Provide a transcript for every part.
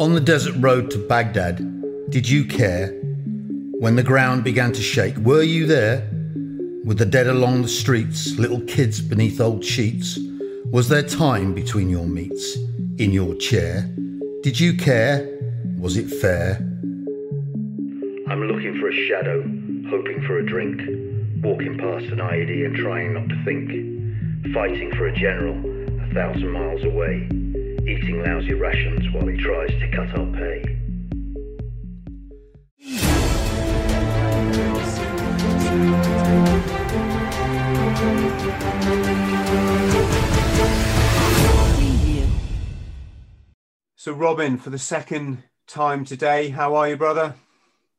On the desert road to Baghdad, did you care? When the ground began to shake, were you there? With the dead along the streets, little kids beneath old sheets, was there time between your meets? In your chair? Did you care? Was it fair? I'm looking for a shadow, hoping for a drink, walking past an IED and trying not to think, fighting for a general a thousand miles away, eating lousy rations while he tries to cut our pay. So, Robin, for the second time today, how are you, brother?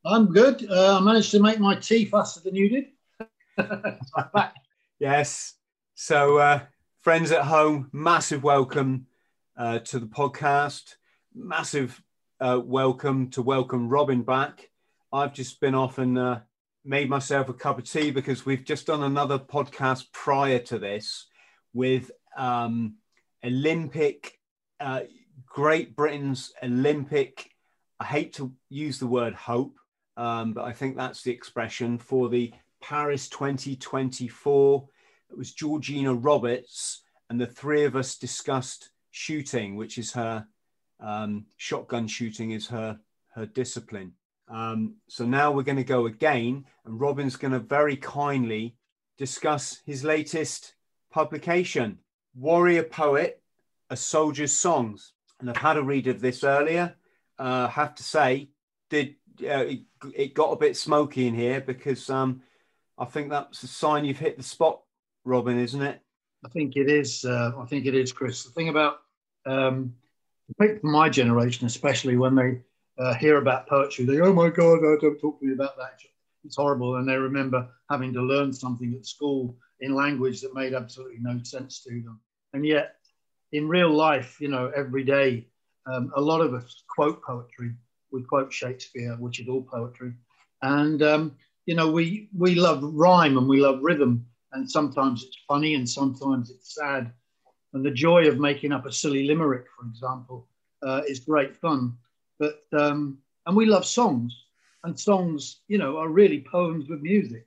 I'm good. Uh, I managed to make my tea faster than you did. yes. So, uh, friends at home, massive welcome uh, to the podcast. Massive uh, welcome to welcome Robin back. I've just been off and uh, made myself a cup of tea because we've just done another podcast prior to this with um, Olympic, uh, Great Britain's Olympic. I hate to use the word hope, um, but I think that's the expression for the Paris 2024. It was Georgina Roberts, and the three of us discussed shooting, which is her um, shotgun shooting, is her her discipline. Um, so now we're going to go again, and Robin's going to very kindly discuss his latest publication, Warrior Poet, A Soldier's Songs. And I've had a read of this earlier. Uh, have to say, did uh, it, it, got a bit smoky in here because um, I think that's a sign you've hit the spot, Robin, isn't it? I think it is. Uh, I think it is, Chris. The thing about um, my generation, especially when they uh, hear about poetry, they, oh my God, oh, don't talk to me about that. It's horrible. And they remember having to learn something at school in language that made absolutely no sense to them. And yet, in real life, you know, every day, um, a lot of us quote poetry. We quote Shakespeare, which is all poetry. And, um, you know, we, we love rhyme and we love rhythm. And sometimes it's funny and sometimes it's sad. And the joy of making up a silly limerick, for example, uh, is great fun. But um, and we love songs, and songs, you know, are really poems with music.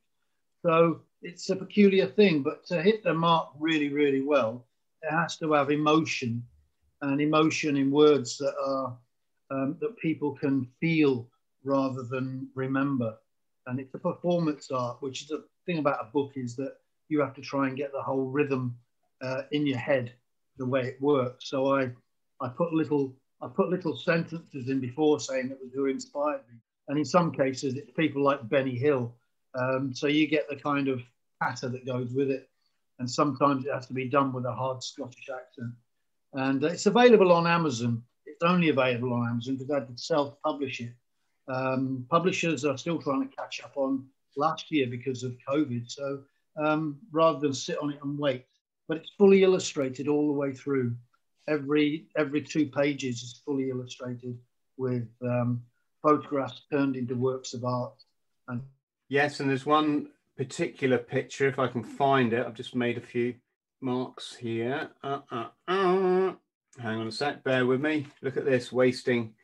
So it's a peculiar thing. But to hit the mark really, really well, it has to have emotion, and emotion in words that are um, that people can feel rather than remember. And it's a performance art, which is the thing about a book is that you have to try and get the whole rhythm uh, in your head the way it works. So I I put little I put little sentences in before saying it was who inspired me. And in some cases, it's people like Benny Hill. Um, so you get the kind of patter that goes with it. And sometimes it has to be done with a hard Scottish accent. And it's available on Amazon. It's only available on Amazon because I had to self publish it. Um, publishers are still trying to catch up on last year because of COVID. So um, rather than sit on it and wait, but it's fully illustrated all the way through every every two pages is fully illustrated with um, photographs turned into works of art. And yes, and there's one particular picture. If I can find it, I've just made a few marks here. Uh, uh, uh. Hang on a sec. Bear with me. Look at this. Wasting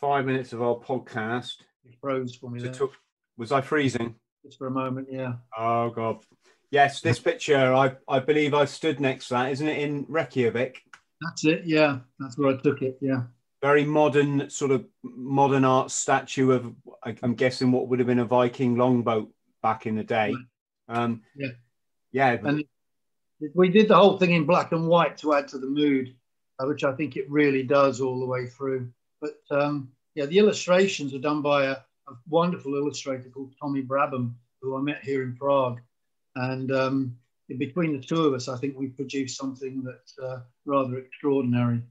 five minutes of our podcast. It froze for me. Took, was I freezing? Just for a moment, yeah. Oh god. Yes, this picture. I I believe I stood next to that. Isn't it in Reykjavik? That's it. Yeah, that's where I took it. Yeah. Very modern, sort of modern art statue of, I'm guessing, what would have been a Viking longboat back in the day. Um, yeah. Yeah. And we did the whole thing in black and white to add to the mood, uh, which I think it really does all the way through. But um, yeah, the illustrations are done by a, a, wonderful illustrator called Tommy Brabham, who I met here in Prague. And um, between the two of us, I think we produced something that's uh, rather extraordinary.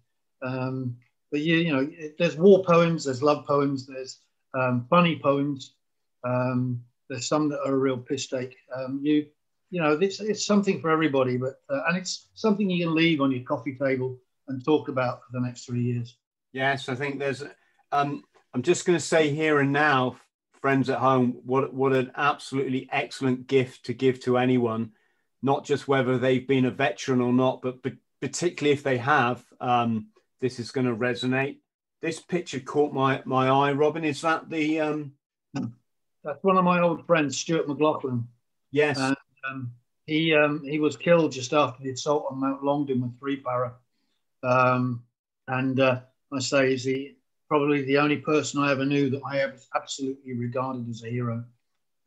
Um, but you, you know, there's war poems, there's love poems, there's um, funny poems, um, there's some that are a real piss take. Um, you, you know, it's, it's something for everybody, but uh, and it's something you can leave on your coffee table and talk about for the next three years. Yes, I think there's. Um, I'm just going to say here and now, friends at home, what what an absolutely excellent gift to give to anyone not just whether they've been a veteran or not, but, but particularly if they have, um, this is going to resonate. this picture caught my my eye. Robin, is that the? Um... That's one of my old friends, Stewart McLaughlin. Yes. And, um, he um, he was killed just after the assault on Mount Longdon with three para, um, and uh, I say he's the probably the only person I ever knew that I ever absolutely regarded as a hero,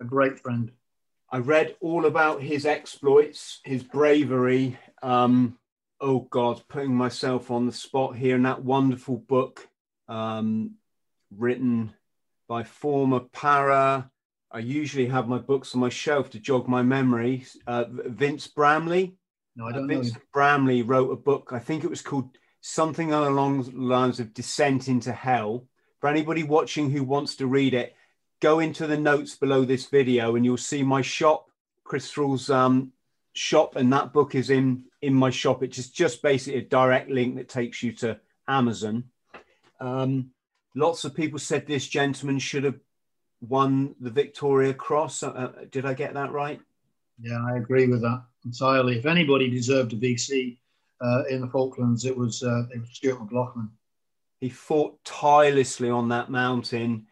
a great friend. I read all about his exploits, his bravery. Um, oh God, putting myself on the spot here in that wonderful book um, written by former para. I usually have my books on my shelf to jog my memory. Uh, Vince Bramley. No, I don't uh, know. Vince Bramley wrote a book. I think it was called something along the lines of Descent into Hell. For anybody watching who wants to read it, go into the notes below this video and you'll see my shop, Chris Thrall's um, shop, and that book is in in my shop. It's just, just basically a direct link that takes you to Amazon. Um, lots of people said this gentleman should have won the Victoria Cross. Uh, uh, did I get that right? Yeah, I agree with that entirely. If anybody deserved a VC uh, in the Falklands, it was uh, it was Stewart McLaughlin. He fought tirelessly on that mountain,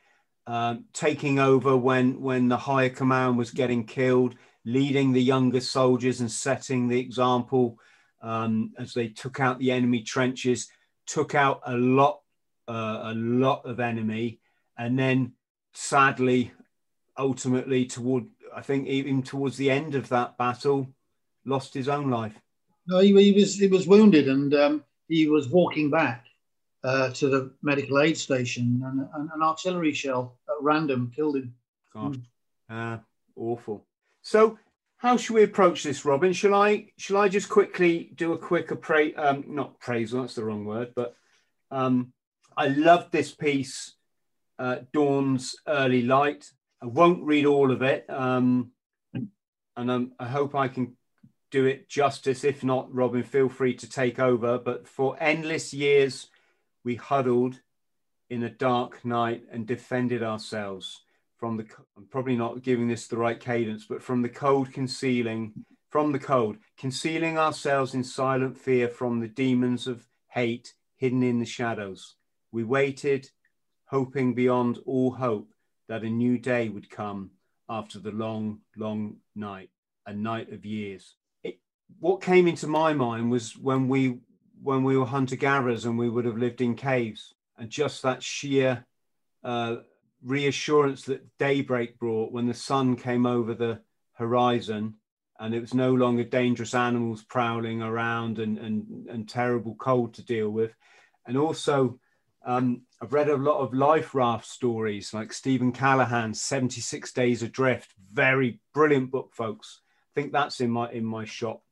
um, taking over when when the higher command was getting killed, leading the younger soldiers and setting the example um, as they took out the enemy trenches, took out a lot uh, a lot of enemy, and then sadly, ultimately toward I think even towards the end of that battle, lost his own life. No, he, he was he was wounded and um, he was walking back uh, to the medical aid station, and, and, an artillery shell at random killed him. Gosh, mm. uh, awful. So, how should we approach this, Robin? Shall I shall I just quickly do a quick appraise? Um, not appraisal, that's the wrong word, but um, I love this piece, uh, Dawn's Early Light. I won't read all of it, um, and I hope I can do it justice. If not, Robin, feel free to take over. But for endless years, we huddled in a dark night and defended ourselves from the. I'm probably not giving this the right cadence, but from the cold concealing, from the cold, concealing ourselves in silent fear from the demons of hate hidden in the shadows. We waited, hoping beyond all hope that a new day would come after the long, long night, a night of years. What came into my mind was when we when we were hunter gatherers and we would have lived in caves, and just that sheer uh, reassurance that daybreak brought when the sun came over the horizon and it was no longer dangerous animals prowling around and, and, and terrible cold to deal with. And also um, I've read a lot of life raft stories like Steven Callahan's 76 Days Adrift. Very brilliant book, folks. I think that's in my in my shop.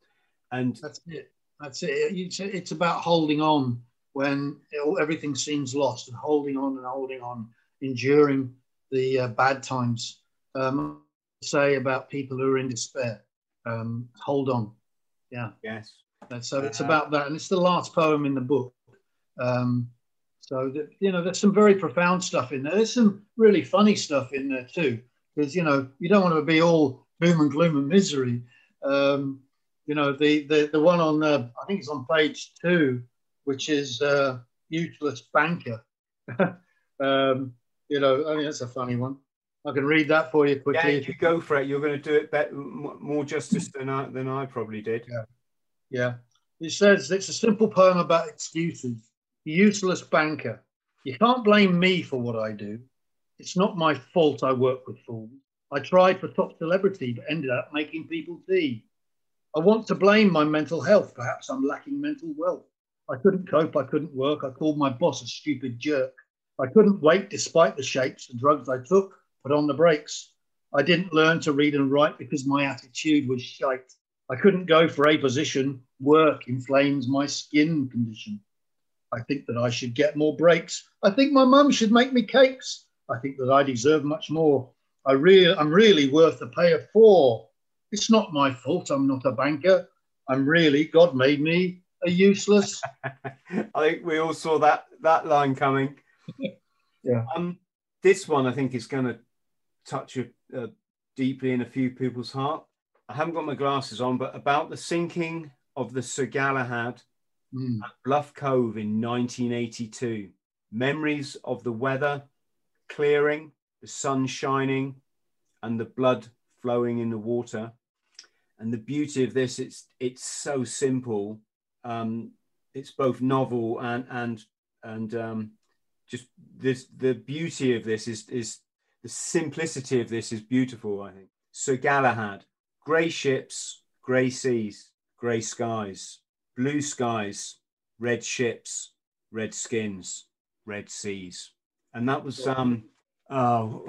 And that's it. That's it. It's, it's about holding on when everything seems lost and holding on and holding on, enduring the uh, bad times. Um, say about people who are in despair. Um, hold on. Yeah. Yes. And so it's uh, about that. And it's the last poem in the book. Um, so that, you know, there's some very profound stuff in there. There's some really funny stuff in there too, because you know you don't want to be all doom and gloom and misery. Um, you know, the the the one on uh, I think it's on page two, which is uh, useless banker. um, you know, I mean that's a funny one. I can read that for you quickly. Yeah, if you go for it. You're going to do it better, more justice than I than I probably did. Yeah, yeah. It says it's a simple poem about excuses useless banker. You can't blame me for what I do. It's not my fault I work with fools. I tried for top celebrity, but ended up making people tea. I want to blame my mental health. Perhaps I'm lacking mental wealth. I couldn't cope, I couldn't work. I called my boss a stupid jerk. I couldn't wait despite the shapes, the drugs I took, put on the brakes. I didn't learn to read and write because my attitude was shite. I couldn't go for a position. Work inflames my skin condition. I think that I should get more breaks. I think my mum should make me cakes. I think that I deserve much more. I really, I'm really worth the pay of four. It's not my fault. I'm not a banker. I'm really, God made me a useless. I think we all saw that that line coming. yeah. Um, this one I think is going to touch uh, deeply in a few people's heart. I haven't got my glasses on, but about the sinking of the Sir Galahad mm. at Bluff Cove in 1982. memories of the weather clearing, the sun shining, and the blood flowing in the water. And the beauty of this, it's it's so simple. Um, it's both novel and and and um, just this the beauty of this is is the simplicity of this is beautiful. I think. Sir Galahad, grey ships, grey seas, grey skies, blue skies, red ships, red skins, red seas, and that was um oh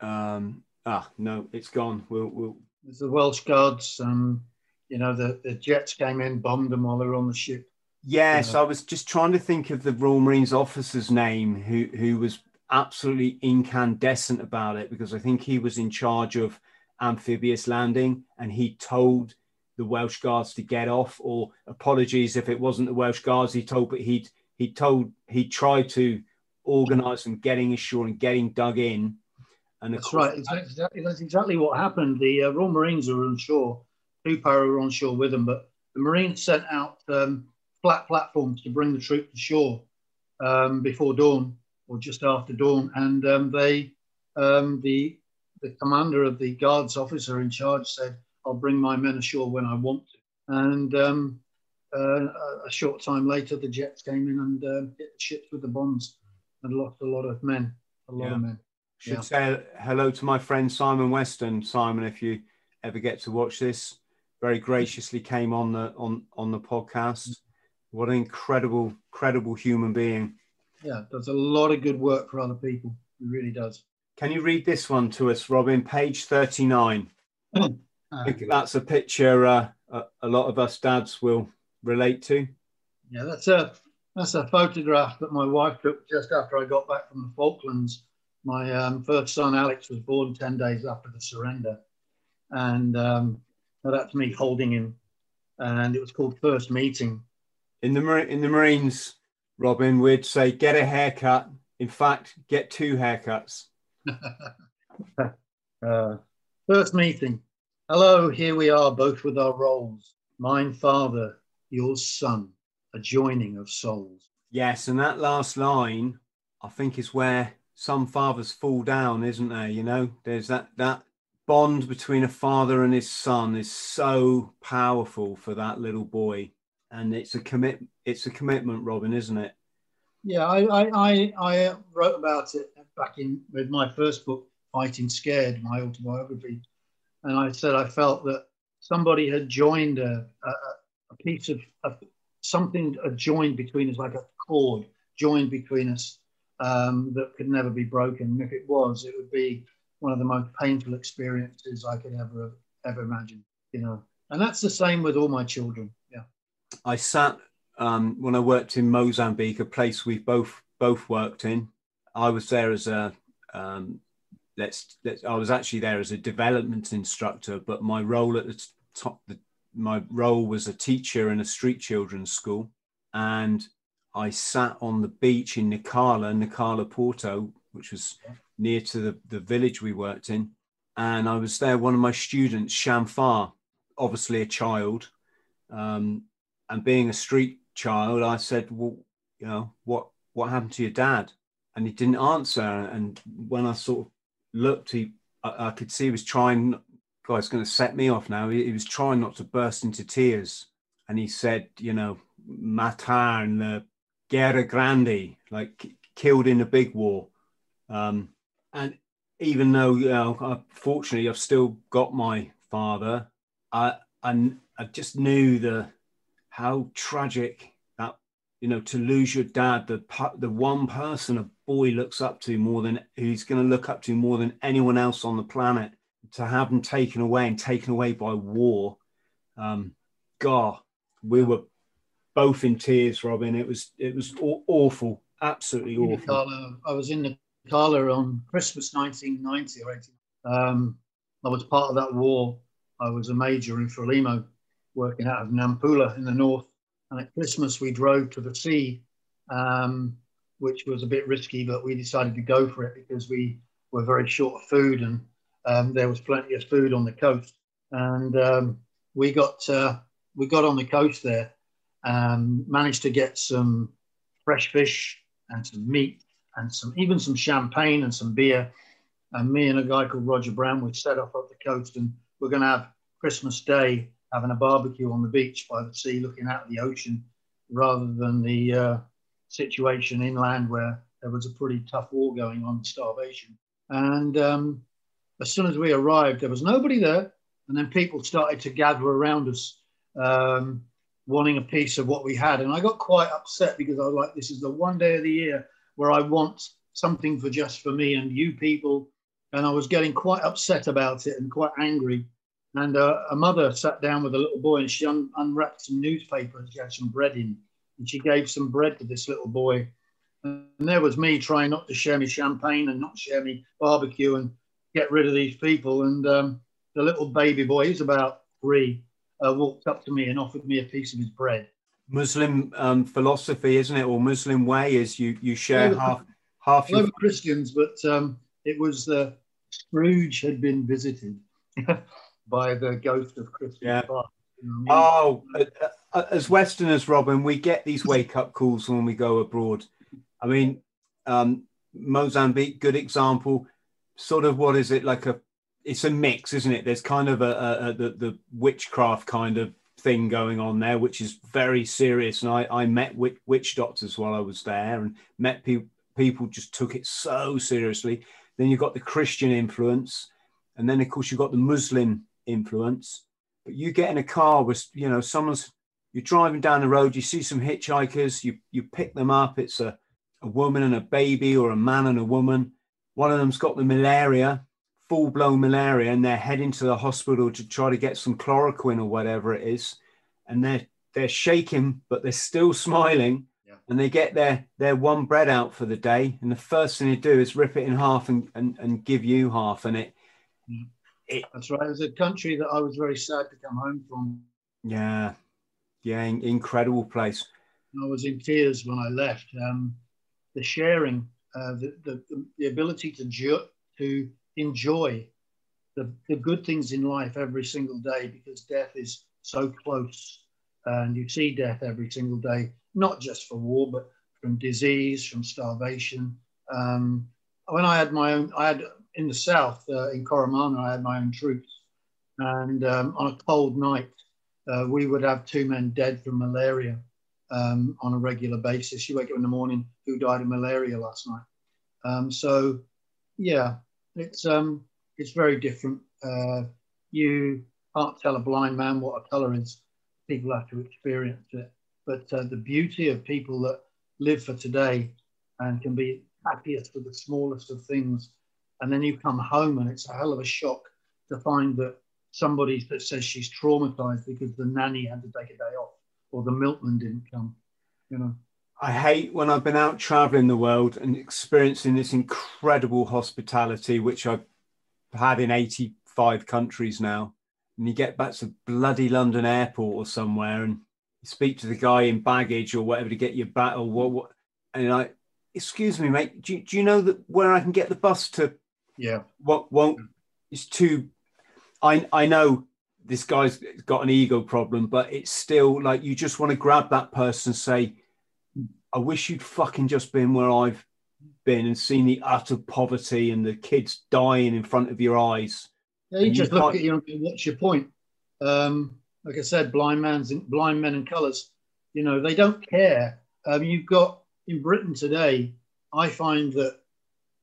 um ah no it's gone we'll we'll the Welsh Guards. Um, you know, the, the jets came in, bombed them while they were on the ship. Yes, Yeah. I was just trying to think of the Royal Marines officer's name who who was absolutely incandescent about it because I think he was in charge of amphibious landing and he told the Welsh Guards to get off or apologies if it wasn't the Welsh Guards he told but he'd he told he tried to organize them getting ashore and getting dug in and That's right. Exactly, that's exactly what happened. The uh, Royal Marines were on shore. Two para were on shore with them, but the Marines sent out um, flat platforms to bring the troops to shore um, before dawn or just after dawn. And um, they, um, the the commander of the guards officer in charge said, "I'll bring my men ashore when I want to." And um, uh, a- short time later, the jets came in and um, hit the ships with the bombs and lost a lot of men. A lot Yeah. of men. Should Yeah. say hello to my friend Simon Weston. Simon, if you ever get to watch this, very graciously came on the on on the podcast. What an incredible, incredible human being. yeah, does a lot of good work for other people. He really does. Can you read this one to us, Robin? Page thirty-nine. I think that's a picture uh, a, a lot of us dads will relate to. yeah, that's a that's a photograph that my wife took just after I got back from the Falklands. My um, first son Alex was born ten days after the surrender, and um, that's me holding him, and it was called First Meeting. In the Mar- in the Marines, Robin, we'd say get a haircut. In fact, get two haircuts. Uh, first meeting. Hello, here we are, both with our roles. Mine father, yours son, a joining of souls. Yes, and that last line, I think, is where some fathers fall down, isn't there? You know, there's that that bond between a father and his son is so powerful for that little boy, and it's a commit. It's a commitment, Robin, isn't it? Yeah, I, I, I, wrote about it back in with my first book, Fighting Scared, my autobiography. And I said I felt that somebody had joined a, a, a piece of, of something, a joined between us, like a cord joined between us um, that could never be broken. And if it was, it would be one of the most painful experiences I could ever, ever imagine, you know. And that's the same with all my children. Yeah. I sat um, when I worked in Mozambique, a place we've both both worked in. I was there as a um, let's, let's I was actually there as a development instructor, but my role at the top, the, my role was a teacher in a street children's school, and I sat on the beach in Nacala, Nacala Porto, which was near to the, the village we worked in, and I was there. One of my students, Shamfar, obviously a child, um, and being a street child, I said, "Well, you know, what what happened to your dad?" And he didn't answer. And when I sort of looked, he I, I could see he was trying. God, it's going to set me off now. He, he was trying not to burst into tears, and he said, "You know, matar in the Guerra Grande, like killed in a big war." Um, and even though you know, fortunately, I've still got my father, I I, I just knew the how tragic that you know to lose your dad, the the one person a boy looks up to more than who's going to look up to more than anyone else on the planet, to have them taken away and taken away by war. Um, God, we were both in tears, Robin. It was it was awful, absolutely awful. Nacala. I was in the Nacala on Christmas 1990 or 80. Um, I was part of that war. I was a major in Frelimo, working out of Nampula in the north. And at Christmas, we drove to the sea, um, which was a bit risky, but we decided to go for it because we were very short of food and um, there was plenty of food on the coast. And um, we got uh, we got on the coast there, um, managed to get some fresh fish and some meat and some even some champagne and some beer. And me and a guy called Roger Brown, we set off up the coast and we're going to have Christmas Day having a barbecue on the beach by the sea, looking out at the ocean, rather than the uh, situation inland where there was a pretty tough war going on, starvation. And um, as soon as we arrived, there was nobody there. And then people started to gather around us, um, wanting a piece of what we had. And I got quite upset because I was like, this is the one day of the year where I want something for just for me and you people. And I was getting quite upset about it and quite angry. And uh, a mother sat down with a little boy and she un- unwrapped some newspaper and she had some bread in. And she gave some bread to this little boy. And there was me trying not to share me champagne and not share me barbecue and get rid of these people. And um, the little baby boy, he's about three, uh, walked up to me and offered me a piece of his bread. Muslim um, philosophy, isn't it, or Muslim way is you you share half half They were Christians, but um, it was uh, Scrooge had been visited by the ghost of Christmas Yeah. past. You know I mean? Oh, uh, uh, as Westerners, Robin, we get these wake up calls when we go abroad. I mean, um, Mozambique, good example. Sort of what is it like a? It's a mix, isn't it? There's kind of a, a, a the, the witchcraft kind of thing going on there, which is very serious. And I, I met witch, witch doctors while I was there, and met people. People just took it so seriously. Then you've got the Christian influence, and then of course you've got the Muslim influence but you get in a car with you know someone's you're driving down the road you see some hitchhikers you you pick them up it's a, a woman and a baby or a man and a woman one of them's got the malaria full blown malaria and they're heading to the hospital to try to get some chloroquine or whatever it is and they're they're shaking but they're still smiling Yeah. and they get their their one bread out for the day and the first thing they do is rip it in half and and, and give you half and it That's right. It was a country that I was very sad to come home from. yeah yeah in- incredible place I was in tears when I left. Um, the sharing, uh, the, the, the ability to, ju- to enjoy the, the good things in life every single day because death is so close. And you see death every single day, not just for war, but from disease, from starvation. Um, when I had my own, I had in the south, uh, in Coromana, I had my own troops. And um, on a cold night, uh, we would have two men dead from malaria um, on a regular basis. You wake up in the morning, who died of malaria last night? Um, so, yeah, it's um, it's very different. Uh, you can't tell a blind man what a color is. People have to experience it. But uh, the beauty of people that live for today and can be happiest with the smallest of things, and then you come home and it's a hell of a shock to find that somebody that says she's traumatized because the nanny had to take a day off or the milkman didn't come. You know, I hate when I've been out traveling the world and experiencing this incredible hospitality, which I've had in 85 countries now. And you get back to bloody London airport or somewhere and you speak to the guy in baggage or whatever to get your back or what, what and I, excuse me, mate, do, you- do you know that where I can get the bus to? Yeah, what won't, it's too, I, I know this guy's got an ego problem, but it's still like you just want to grab that person and say, I wish you'd fucking just been where I've been and seen the utter poverty and the kids dying in front of your eyes. Yeah, you And just look at you and what's your point? Um, like I said, blind man's blind men in colours. You know, they don't care. Um, you've got in Britain today. I find that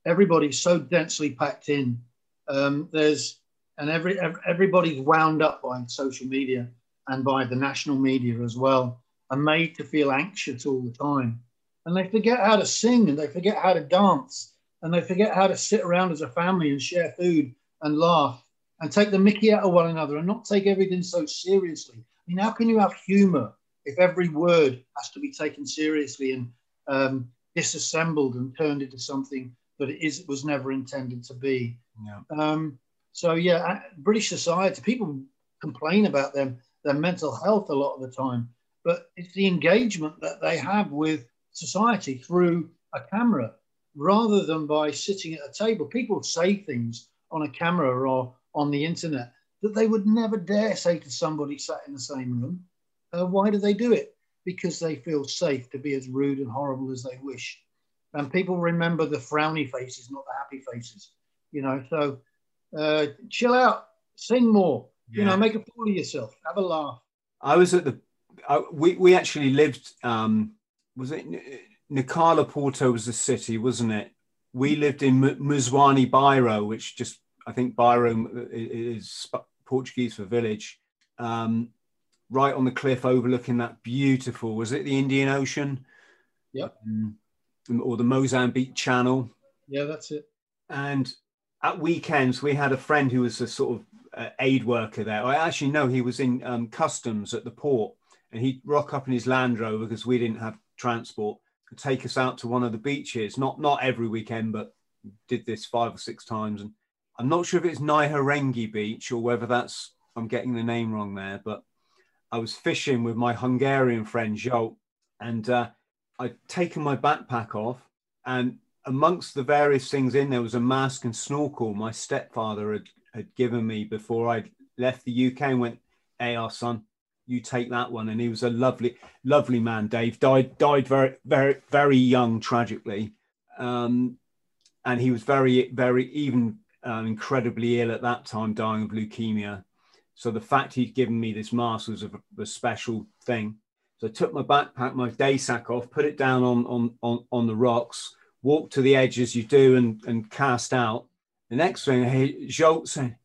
everybody's so densely packed in. Um, there's and every ev- everybody's wound up by social media and by the national media as well, and made to feel anxious all the time. And they forget how to sing, and they forget how to dance, and they forget how to sit around as a family and share food and laugh and take the mickey out of one another and not take everything so seriously. I mean, how can you have humor if every word has to be taken seriously and um, disassembled and turned into something that it is was never intended to be? Yeah. Um, so yeah, British society people complain about them their mental health a lot of the time, but it's the engagement that they have with society through a camera rather than by sitting at a table. People say things on a camera or on the internet that they would never dare say to somebody sat in the same room. Uh, why do they do it? Because they feel safe to be as rude and horrible as they wish. and people remember the frowny faces, not the happy faces. You know, so uh, chill out, sing more. Yeah. You know, make a fool of yourself, have a laugh. I was at the. Uh, we we actually lived. Um, was it Nacala Porto was the city, wasn't it? We lived in Muzwani Bairro, which just I think Bairro is Portuguese for village. Um, right on the cliff overlooking that beautiful, was it the Indian Ocean? Yep. Um, or the Mozambique Channel. Yeah, that's it. And at weekends, we had a friend who was a sort of uh, aid worker there. I actually know he was in um, customs at the port, and he'd rock up in his Land Rover because we didn't have transport, take us out to one of the beaches. Not not every weekend, but did this five or six times. And I'm not sure if it's Nyahurenge Beach or whether that's I'm getting the name wrong there, but I was fishing with my Hungarian friend Joe, and uh, I'd taken my backpack off, and amongst the various things in there was a mask and snorkel my stepfather had, had given me before I left the UK and went, our son, you take that one. And he was a lovely, lovely man, Dave. Died, died very, very, very young, tragically. Um, and he was very, very, even um, incredibly ill at that time, dying of leukemia. So the fact he'd given me this mask was a, a special thing. So I took my backpack, my day sack off, put it down on, on, on, on the rocks, walked to the edge as you do and, and cast out. The next thing hear Zsolt saying,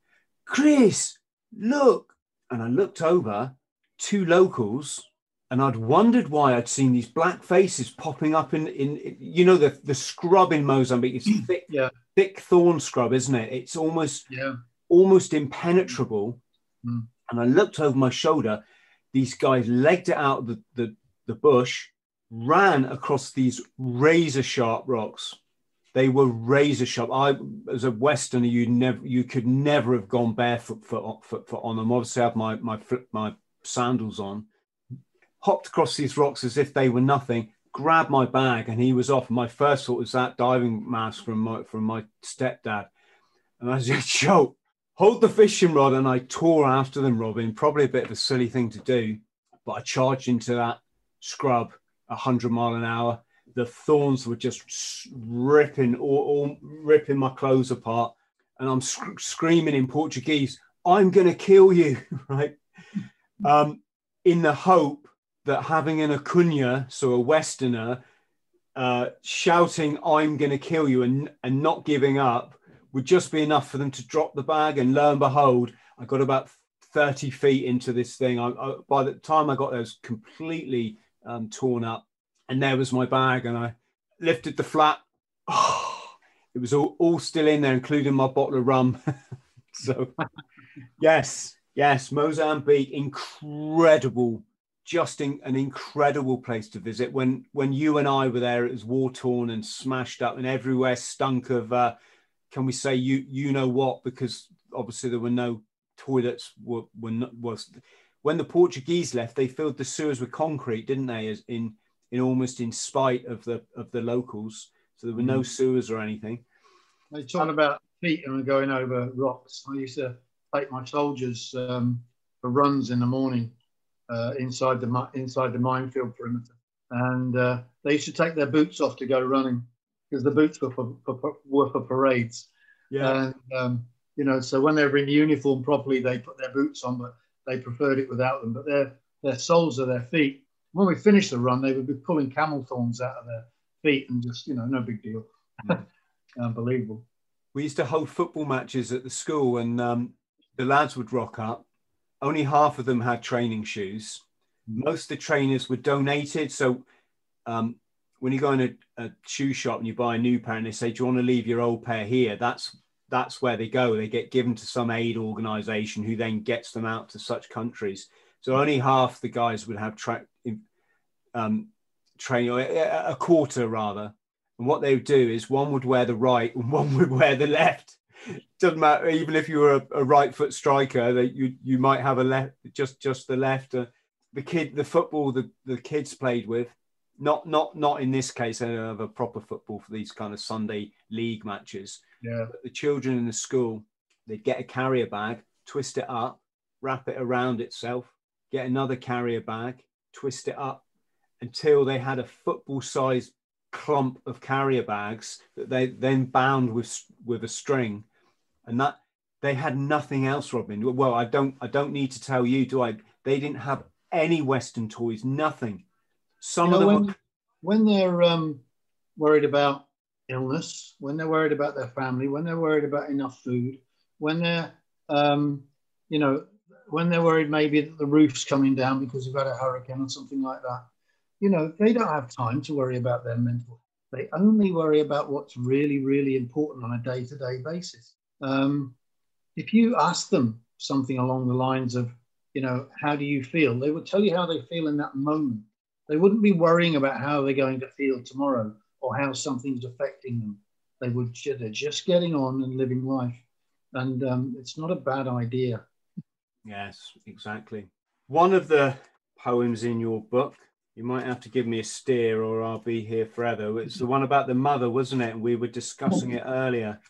Chris, look. And I looked over, two locals, and I'd wondered why I'd seen these black faces popping up in, in you know, the, the scrub in Mozambique. It's thick, yeah. thick thorn scrub, isn't it? It's almost yeah. almost impenetrable. Mm. And I looked over my shoulder. These guys legged it out of the, the, the bush ran across these razor sharp rocks. They were razor sharp. I, as a Westerner, you never, you could never have gone barefoot for, for, for on them. Obviously, I had my my my sandals on. Hopped across these rocks as if they were nothing. Grabbed my bag, and he was off. My first thought was that diving mask from my from my stepdad, and I said, Zsolt. Hold the fishing rod, and I tore after them, Robin. Probably a bit of a silly thing to do, but I charged into that scrub 100 mile an hour. The thorns were just ripping, all, all ripping my clothes apart. And I'm sc- screaming in Portuguese, I'm to kill you, right? Um, in the hope that having an Acuna, so a Westerner, uh, shouting, I'm going to kill you and, and not giving up would just be enough for them to drop the bag. And lo and behold, I got about 30 feet into this thing. I, I, by the time I got there, was completely um, torn up. And there was my bag, and I lifted the flap. Oh, it was all, all still in there, including my bottle of rum. so, yes, yes, Mozambique, incredible, just in, an incredible place to visit. When when you and I were there, it was war torn and smashed up, and everywhere stunk of. Uh, can we say you you know what? Because obviously there were no toilets. Were, were not, was when the Portuguese left, they filled the sewers with concrete, didn't they? As in, in almost in spite of the of the locals. So there were no mm. sewers or anything. They're talking about feet and going over rocks. I used to take my soldiers um, for runs in the morning uh, inside the inside the minefield perimeter, and uh, they used to take their boots off to go running because the boots were for, for, were for parades. Yeah. And um, you know, so when they were in uniform properly, they put their boots on, but they preferred it without them. But their their soles of their feet. When we finished the run, they would be pulling camel thorns out of their feet and just you know no big deal. Mm. Unbelievable. We used to hold football matches at the school, and um, the lads would rock up. Only half of them had training shoes. Mm. Most of the trainers were donated. So um, when you go in a, a, shoe shop and you buy a new pair and they say, "Do you want to leave your old pair here?" That's that's where they go. They get given to some aid organization who then gets them out to such countries. So only half the guys would have track um, training, a quarter rather. And what they would do is one would wear the right and one would wear the left. Doesn't matter, even if you were a, a right foot striker, that you you might have a left, just just the left. Uh, the kid, the football the, the kids played with, not not not in this case I don't have a proper football for these kind of Sunday league matches yeah. But the children in the school, they'd get a carrier bag, twist it up, wrap it around itself, get another carrier bag, twist it up until they had a football sized clump of carrier bags that they then bound with with a string, and that they had nothing else, Robin. Well, I don't I don't need to tell you, do I? They didn't have any Western toys, nothing. Some You of know, them when, were when they're um, worried about illness, when they're worried about their family, when they're worried about enough food, when they're, um, you know, when they're worried maybe that the roof's coming down because you've had a hurricane or something like that, you know, they don't have time to worry about their mental. They only worry about what's really, really important on a day to day basis. Um, if you ask them something along the lines of, you know, how do you feel? They would tell you how they feel in that moment. They wouldn't be worrying about how they're going to feel tomorrow or how something's affecting them. They would they're just getting on and living life, and um, it's not a bad idea. Yes, exactly. One of the poems in your book, you might have to give me a steer or I'll be here forever. It's the one about the mother, wasn't it? We were discussing it earlier.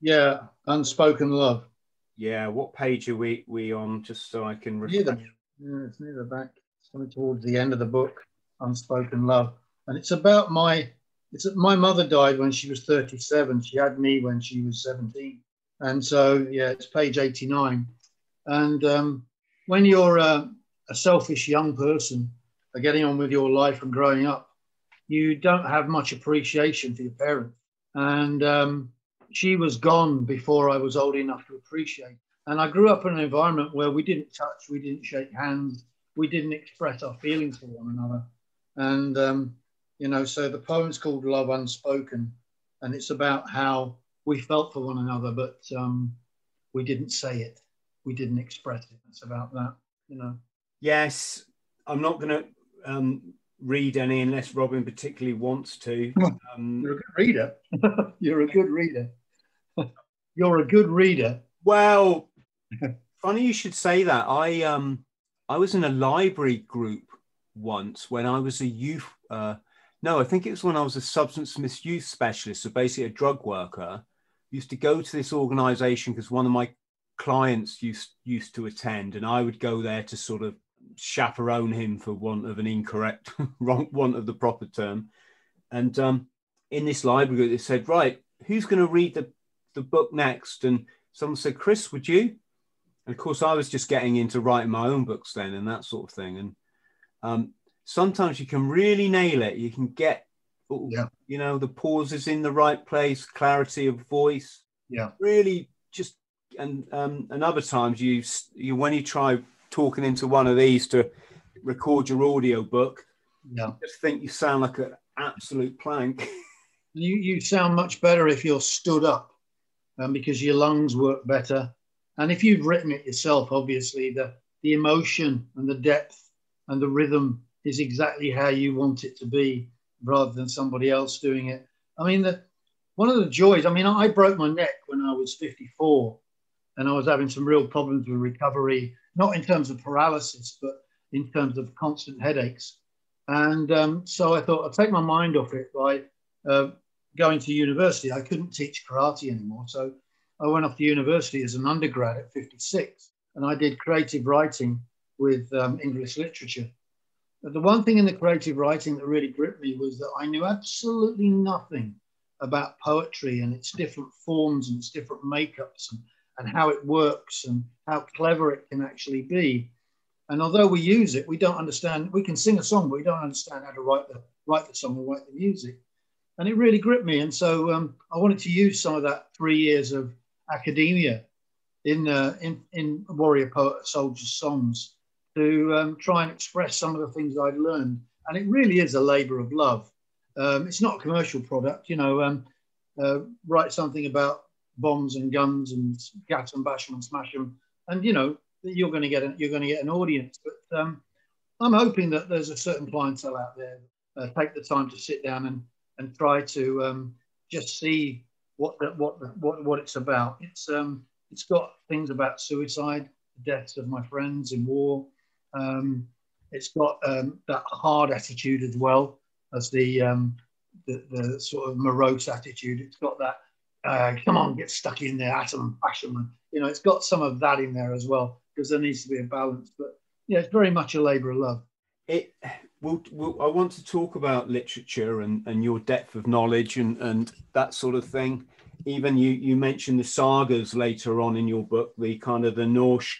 Yeah, unspoken love. Yeah, what page are we, we on? Just so I can Near the, yeah, it's near the back. It's coming towards the end of the book, unspoken love, and it's about my. It's my mother died when she was 37. She had me when she was 17, and so yeah, it's page 89. And um, when you're a, a selfish young person, are getting on with your life and growing up, you don't have much appreciation for your parents. And um, she was gone before I was old enough to appreciate. And I grew up in an environment where we didn't touch, we didn't shake hands, we didn't express our feelings for one another. And, um, you know, so the poem's called Love Unspoken, and it's about how we felt for one another, but um, we didn't say it, we didn't express it. It's about that, you know. Yes, I'm not going to um, read any unless Robin particularly wants to. Um, You're a good reader. You're a good reader. You're a good reader. well, funny you should say that. I um I was in a library group once when I was a youth. Uh, no, I think it was when I was a substance misuse specialist, so basically a drug worker. Used to go to this organisation because one of my clients used used to attend, and I would go there to sort of chaperone him for want of an incorrect wrong want of the proper term. And um, in this library they said, right, who's going to read the the book next? And someone said, Chris, would you? And of course, I was just getting into writing my own books then and that sort of thing. And um, sometimes you can really nail it. You can get, Yeah. you know, the pauses in the right place, clarity of voice. Yeah. Really just, and um, and other times you, you when you try talking into one of these to record your audio book, Yeah. just think you sound like an absolute plank. You, you sound much better if you're stood up um, because your lungs work better. And if you've written it yourself, obviously, the, the emotion and the depth and the rhythm is exactly how you want it to be rather than somebody else doing it. I mean, the, one of the joys, I mean, I broke my neck when I was 54 and I was having some real problems with recovery, not in terms of paralysis, but in terms of constant headaches. And um, so I thought I'd take my mind off it by uh, going to university. I couldn't teach karate anymore. So I went off to university as an undergrad at 56 and I did creative writing with um, English literature. But the one thing in the creative writing that really gripped me was that I knew absolutely nothing about poetry and its different forms and its different makeups and, and how it works and how clever it can actually be. And although we use it, we don't understand. We can sing a song, but we don't understand how to write the write the song or write the music. And it really gripped me. And so um, I wanted to use some of that three years of academia in uh, in, in warrior poet soldiers songs to um, try and express some of the things I'd learned. And it really is a labour of love. Um, it's not a commercial product, you know. Um, uh, write something about bombs and guns and gas and bash them and smash them, and you know you're going to get a, you're going to get an audience. But um, I'm hoping that there's a certain clientele out there uh, take the time to sit down and and try to um, just see what the, what the, what what it's about. It's um it's got things about suicide, the deaths of my friends in war. Um, it's got um, that hard attitude as well as the, um, the the sort of morose attitude. It's got that uh, come on, get stuck in there, atom, action. You know, it's got some of that in there as well because there needs to be a balance. But yeah, it's very much a labour of love. it we'll, we'll, I want to talk about literature and, and your depth of knowledge and, and that sort of thing. Even you, you mentioned the sagas later on in your book, the kind of the Norse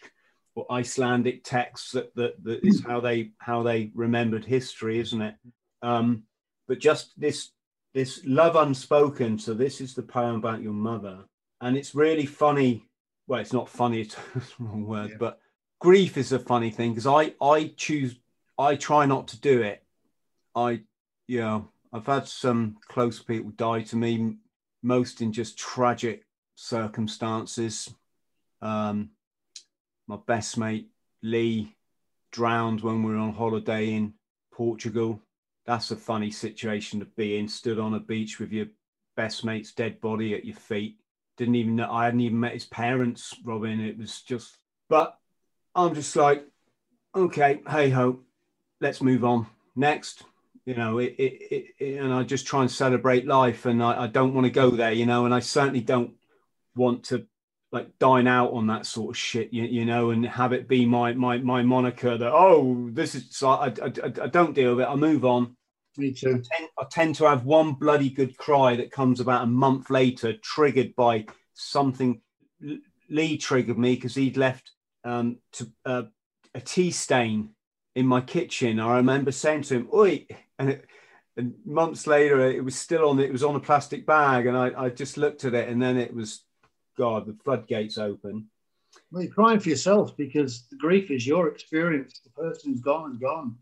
or Icelandic texts that, that, that is how they how they remembered history, isn't it? Um, but just this this love unspoken. So this is the poem about your mother, and it's really funny. Well, it's not funny; it's the wrong word, yeah. but grief is a funny thing because I I choose I try not to do it. I know I've had some close people die to me, most in just tragic circumstances. Um, my best mate Lee drowned when we were on holiday in Portugal. That's a funny situation to be in. Stood on a beach with your best mate's dead body at your feet. Didn't even know I hadn't even met his parents, Robin. It was just, but I'm just like, okay, hey ho, let's move on. Next, you know, it, it, it, and I just try and celebrate life, and I, I don't want to go there, you know, and I certainly don't want to like dine out on that sort of shit, you, you know, and have it be my my my moniker that oh this is so I, I, I don't deal with it. I move on. Me too. I tend, I tend to have one bloody good cry that comes about a month later, triggered by something. Lee triggered me because he'd left um, to uh, a tea stain in my kitchen. I remember saying to him, "Oi," and, it, and months later it was still on. It was on a plastic bag, and I, I just looked at it, and then it was God, the floodgates open. Well, you're crying for yourself because the grief is your experience. The person's gone and gone.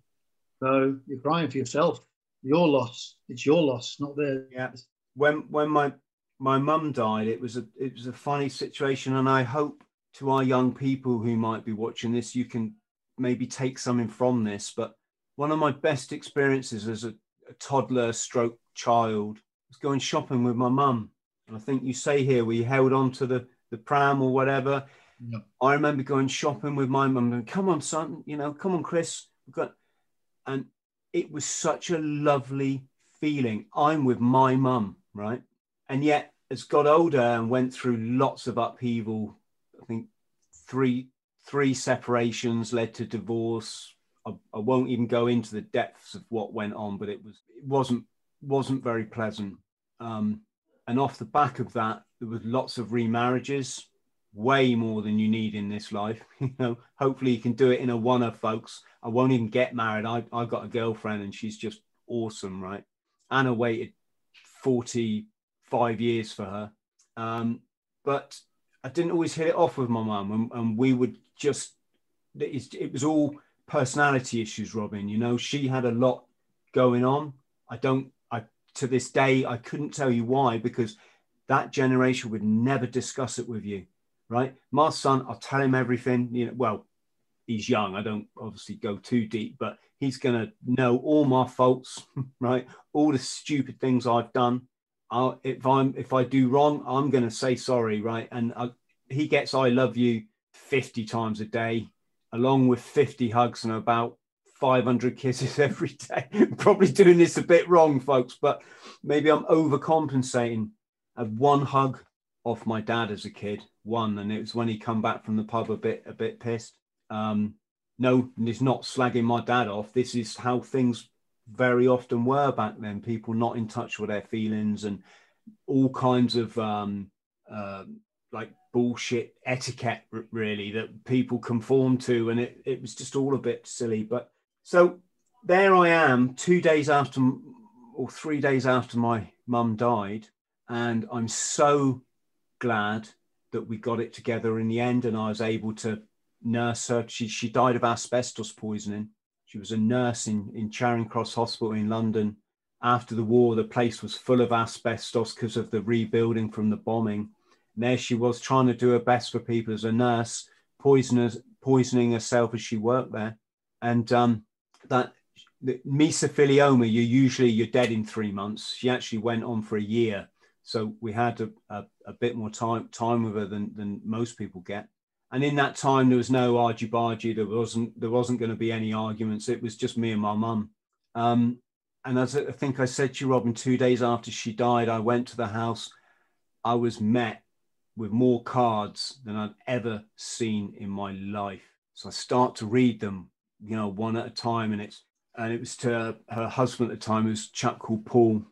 So you're crying for yourself. Your loss. It's your loss, not theirs. Yeah. When when my my mum died, it was a it was a funny situation, and I hope to our young people who might be watching this, you can maybe take something from this. But one of my best experiences as a, a toddler stroke child was going shopping with my mum And I think you say here we held on to the, the pram or whatever. I remember going shopping with my mum and come on, son, you know, come on, Chris. We've got and it was such a lovely feeling. I'm with my mum, right? And yet as got older and went through lots of upheaval, I think three three separations led to divorce. I, I won't even go into the depths of what went on, but it was it wasn't wasn't very pleasant. Um, and off the back of that, there was lots of remarriages, way more than you need in this life. you know, hopefully you can do it in a one of folks. I won't even get married. I I got a girlfriend and she's just awesome, right? Anna waited 45 years for her. Um, but I didn't always hit it off with my mum, and, and we would just it was all personality issues, Robin. You know, she had a lot going on. I don't I to this day, I couldn't tell you why, because that generation would never discuss it with you, right? My son, I'll tell him everything. You know, well, he's young. I don't obviously go too deep, but he's to know all my faults, right? All the stupid things I've done. I'll, if I'm if I do wrong, I'm going to say sorry, right? And I, he gets "I love you" 50 times a day, along with 50 hugs and about 500 kisses every day. Probably doing this a bit wrong, folks, but maybe I'm overcompensating. I one hug off my dad as a kid, one, and it was when he come back from the pub a bit a bit pissed. Um, no, it's not slagging my dad off. This is how things very often were back then. People not in touch with their feelings and all kinds of um, uh, like bullshit etiquette, really, that people conform to, and it, it was just all a bit silly. But so there I am, two days after, or three days after my mum died, and I'm so glad that we got it together in the end, and I was able to nurse her. She she died of asbestos poisoning. She was a nurse in in Charing Cross Hospital in London. After the war, the place was full of asbestos because of the rebuilding from the bombing. And there she was trying to do her best for people as a nurse, poisoning herself as she worked there. And um, that mesothelioma, you usually you're dead in three months. She actually went on for a year, so we had a, a, a, bit more time time with her than than most people get. And in that time, there was no argy bargy. There wasn't there wasn't going to be any arguments. It was just me and my mum. Um, and as I think I said to you, Robin, two days after she died, I went to the house. I was met with more cards than I'd ever seen in my life. So I start to read them you know, one at a time. And it's, and it was to her husband at the time, who was a chap called Paul.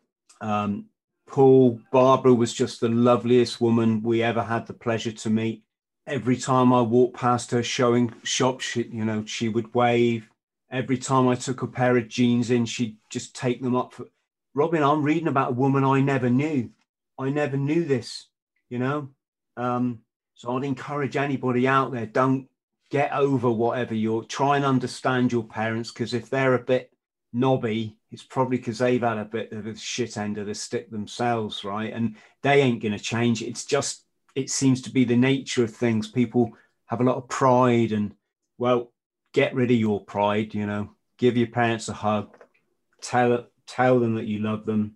Um, Paul, Barbara was just the loveliest woman we ever had the pleasure to meet. Every time I walked past her showing shops, she, you know, she would wave. Every time I took a pair of jeans in, she'd just take them up. For, Robin, I'm reading about a woman I never knew. I never knew this, you know. Um, so I'd encourage anybody out there, don't get over whatever you're try and understand your parents because if they're a bit knobby, it's probably because they've had a bit of a shit end of the stick themselves, right? And they ain't going to change. It's just, it seems to be the nature of things. People have a lot of pride and, well, get rid of your pride, you know, give your parents a hug, tell, tell them that you love them.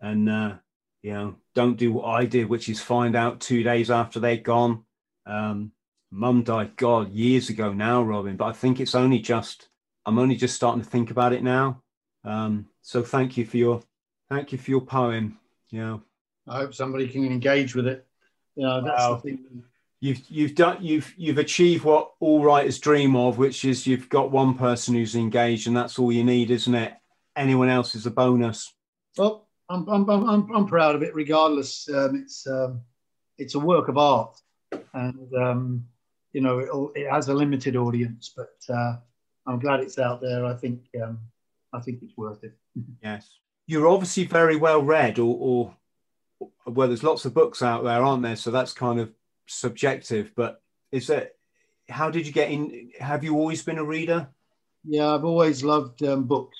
And, uh, you know, don't do what I did, which is find out two days after they're gone. Um, Mum died, God, years ago now, Robin, but I think it's only just, I'm only just starting to think about it now. Um, so thank you for your, thank you for your poem. Yeah. I hope somebody can engage with it. Yeah, that's wow. the thing. You've you've done you've you've achieved what all writers dream of, which is you've got one person who's engaged, and that's all you need, isn't it? Anyone else is a bonus. Well, I'm I'm I'm, I'm proud of it. Regardless, um, it's um, it's a work of art, and um, you know it, it has a limited audience, but uh, I'm glad it's out there. I think um, I think it's worth it. yes, you're obviously very well read, or, or well, there's lots of books out there, aren't there? So that's kind of subjective. But is that how did you get in? Have you always been a reader? Yeah, I've always loved um, books.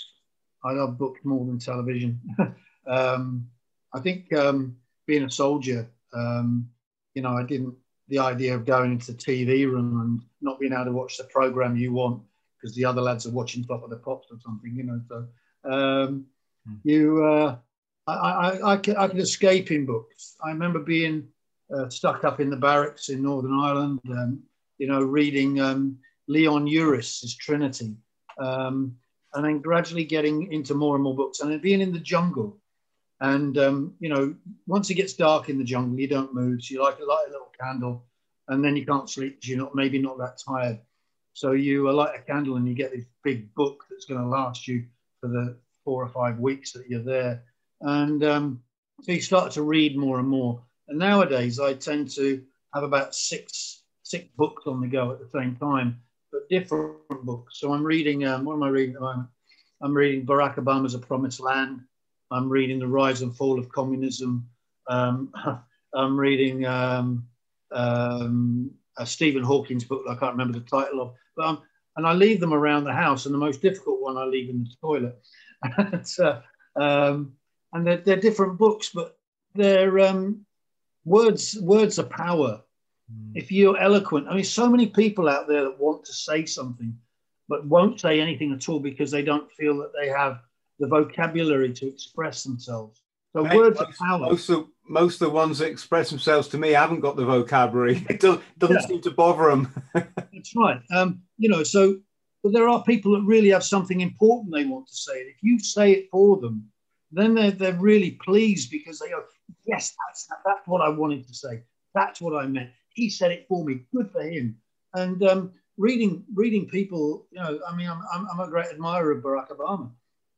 I love books more than television. um, I think um, being a soldier, um, you know, I didn't the idea of going into the TV room and not being able to watch the program you want because the other lads are watching Top of the Pops or something, you know. So um, mm. you, uh, I, I, I, could, I could escape in books. I remember being uh, stuck up in the barracks in Northern Ireland, um, you know, reading um, Leon Uris' Trinity, um, and then gradually getting into more and more books, and then being in the jungle. And um, you know, once it gets dark in the jungle, you don't move. So you like light a little candle, and then you can't sleep because you're not maybe not that tired. So you light a candle and you get this big book that's going to last you for the four or five weeks that you're there. And um, so you start to read more and more. And nowadays, I tend to have about six six books on the go at the same time, but different books. So I'm reading. Um, what am I reading at the moment? I'm reading Barack Obama's A Promised Land. I'm reading The Rise and Fall of Communism. Um, I'm reading um, um, a Stephen Hawking's book I can't remember the title of. But um, and I leave them around the house, and the most difficult one I leave in the toilet. uh, um, and they're, they're, different books, but they're um, words. Words are power. Mm. If you're eloquent, I mean, so many people out there that want to say something, but won't say anything at all because they don't feel that they have the vocabulary to express themselves. So Mate, words most, are power. Most of, most of the ones that express themselves to me haven't got the vocabulary. It doesn't, doesn't yeah. seem to bother them. That's right. Um, you know, so but there are people that really have something important they want to say. And if you say it for them, then they're, they're really pleased because they go, yes, that's, that's what I wanted to say. That's what I meant. He said it for me. Good for him. And um, reading reading people, you know, I mean, I'm, I'm, I'm a great admirer of Barack Obama.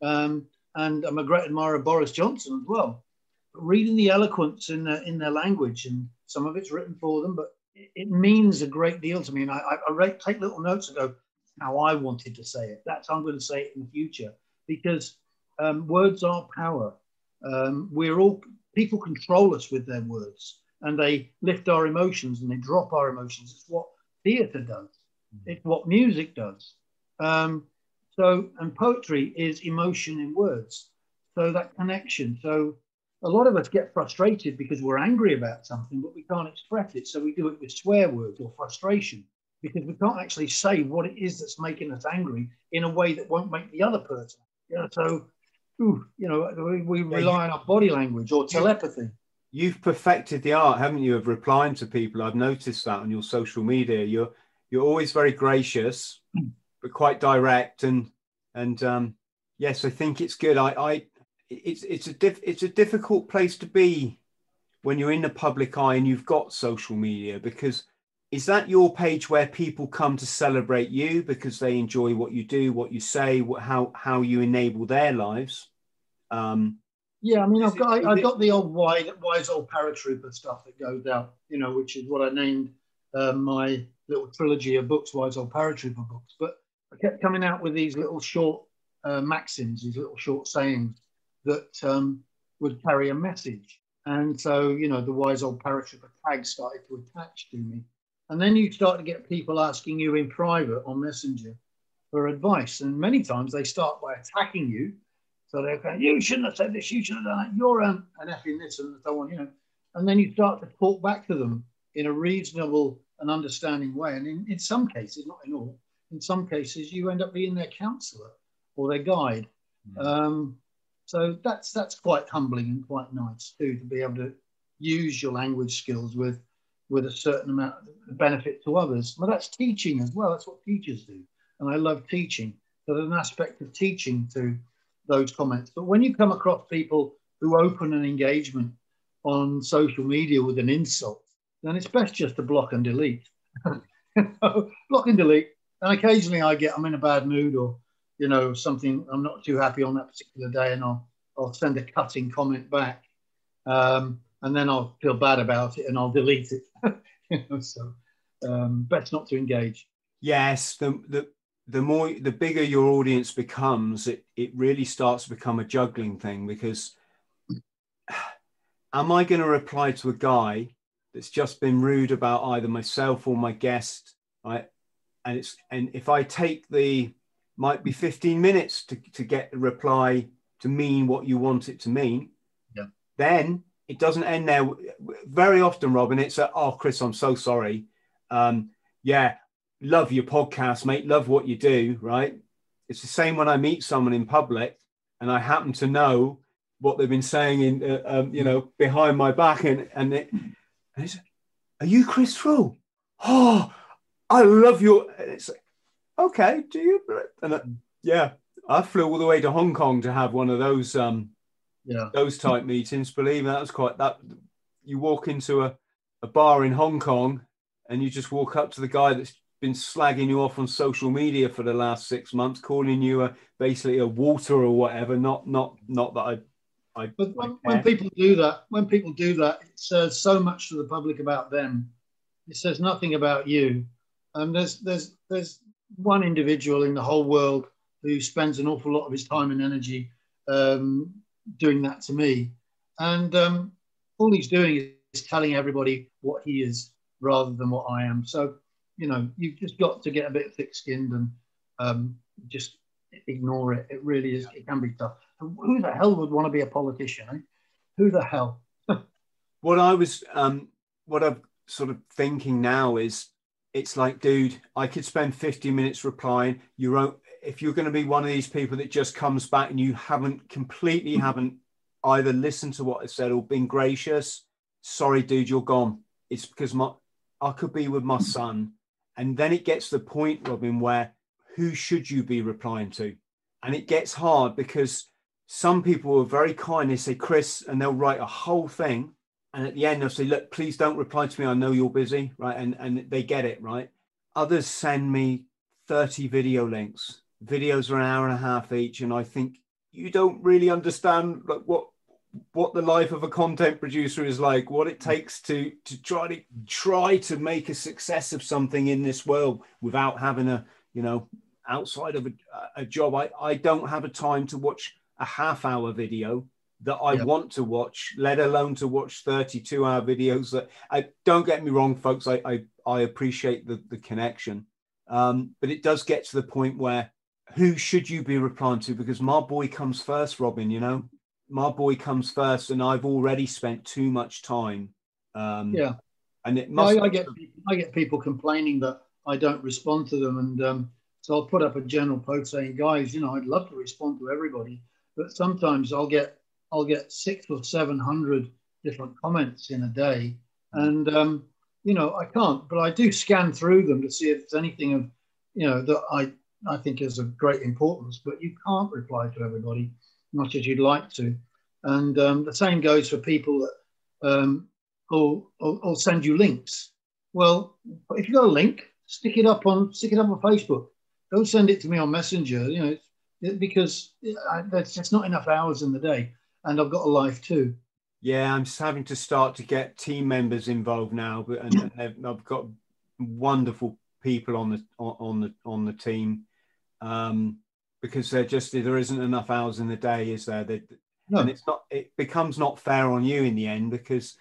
Um, and I'm a great admirer of Boris Johnson as well. But reading the eloquence in their, in their language, and some of it's written for them, but it, means a great deal to me. And I, I, I take little notes and go, how I wanted to say it. That's how I'm going to say it in the future because um, words are power. Um, we're all people control us with their words, and they lift our emotions and they drop our emotions. It's what theatre does. It's what music does. Um, so, and poetry is emotion in words. So that connection. So a lot of us get frustrated because we're angry about something, but we can't express it. So we do it with swear words or frustration because we can't actually say what it is that's making us angry in a way that won't make the other person. You know, so, ooh, you know, we, we yeah, rely you, on our body language or telepathy. You've perfected the art, haven't you, of replying to people? I've noticed that on your social media. You're you're always very gracious. Hmm but quite direct and and um, yes, I think it's good. I, I it's it's a diff, it's a difficult place to be when you're in the public eye and you've got social media because is that your page where people come to celebrate you because they enjoy what you do, what you say, what, how how you enable their lives? Um, yeah, I mean, I've got I, have got the old wise, wise old paratrooper stuff that goes out, you know, which is what I named uh, my little trilogy of books, wise old paratrooper books. But I kept coming out with these little short uh, maxims, these little short sayings that um, would carry a message. And so, you know, the wise old paratrooper tag started to attach to me. And then you start to get people asking you in private on Messenger for advice. And many times they start by attacking you. So they're going, you shouldn't have said this, you should have done that, you're an, an effing this and so on, you know. And then you start to talk back to them in a reasonable and understanding way. And in, in some cases, not in all, in some cases, you end up being their counselor or their guide. Mm. Um, so that's that's quite humbling and quite nice too to be able to use your language skills with with a certain amount of benefit to others. Well, that's teaching as well. That's what teachers do. And I love teaching. So there's an aspect of teaching to those comments. But when you come across people who open an engagement on social media with an insult, then it's best just to block and delete. block and delete. And occasionally I get, I'm in a bad mood or, you know, something I'm not too happy on that particular day and I'll, I'll send a cutting comment back. Um, and then I'll feel bad about it and I'll delete it. you know, so um, best not to engage. Yes, the the the more the bigger your audience becomes, it it really starts to become a juggling thing because am I going to reply to a guy that's just been rude about either myself or my guest, right? And it's and if I take the might be 15 minutes to, to get the reply to mean what you want it to mean, yeah. then it doesn't end there. Very often, Robin, it's a, oh, Chris, I'm so sorry. Um, yeah, love your podcast, mate. Love what you do, right? It's the same when I meet someone in public and I happen to know what they've been saying in, uh, um, you know, behind my back, and and, it, and it's, are you Chris Thrall? Oh, I love your. It's like, okay, do you? And uh, yeah, I flew all the way to Hong Kong to have one of those um, yeah. those type meetings. Believe me, that was quite that. You walk into a, a bar in Hong Kong and you just walk up to the guy that's been slagging you off on social media for the last six months, calling you a basically a water or whatever. Not not not that I. I but when, when people do that, when people do that, it says so much to the public about them. It says nothing about you. And there's there's there's one individual in the whole world who spends an awful lot of his time and energy um, doing that to me. And um, all he's doing is telling everybody what he is rather than what I am. So, you know, you've just got to get a bit thick skinned and um, just ignore it. It really is, it can be tough. Who the hell would want to be a politician? Eh? Who the hell? what I was, um, what I'm sort of thinking now is it's like, dude, I could spend 50 minutes replying. You wrote, if you're going to be one of these people that just comes back and you haven't completely haven't either listened to what I said or been gracious, sorry, dude, you're gone. It's because my I could be with my son. And then it gets to the point, Robin, where who should you be replying to? And it gets hard because some people are very kind. They say, Chris, and they'll write a whole thing. And at the end, they'll say, look, please don't reply to me. I know you're busy. Right. And, and they get it. Right. Others send me 30 video links videos are an hour and a half each, and I think you don't really understand like what what the life of a content producer is like, what it takes to to try to try to make a success of something in this world without having a you know outside of a, a job. I I don't have a time to watch a half hour video that I yep. want to watch, let alone to watch 32 hour videos that I don't get me wrong, folks. I I, I appreciate the, the connection. Um, but it does get to the point where who should you be replying to? Because my boy comes first, Robin. You know, my boy comes first, and I've already spent too much time. Um, yeah, and it must. I, I get I get people complaining that I don't respond to them, and um, so I'll put up a general post saying, guys, you know, I'd love to respond to everybody, but sometimes I'll get I'll get six or seven hundred different comments in a day, and um, you know, I can't, but I do scan through them to see if there's anything of you know that I I think is of great importance, but you can't reply to everybody, much as you'd like to. And um, the same goes for people that um, will, will, will, send you links. Well, if you've got a link, stick it up on stick it up on Facebook. Don't send it to me on Messenger. You know, it, because I, there's just not enough hours in the day, and I've got a life too. Yeah, I'm having to start to get team members involved now, but and, and I've got wonderful people on the on the on the team um, because there just there isn't enough hours in the day, is there? That no. and it's not. It becomes not fair on you in the end because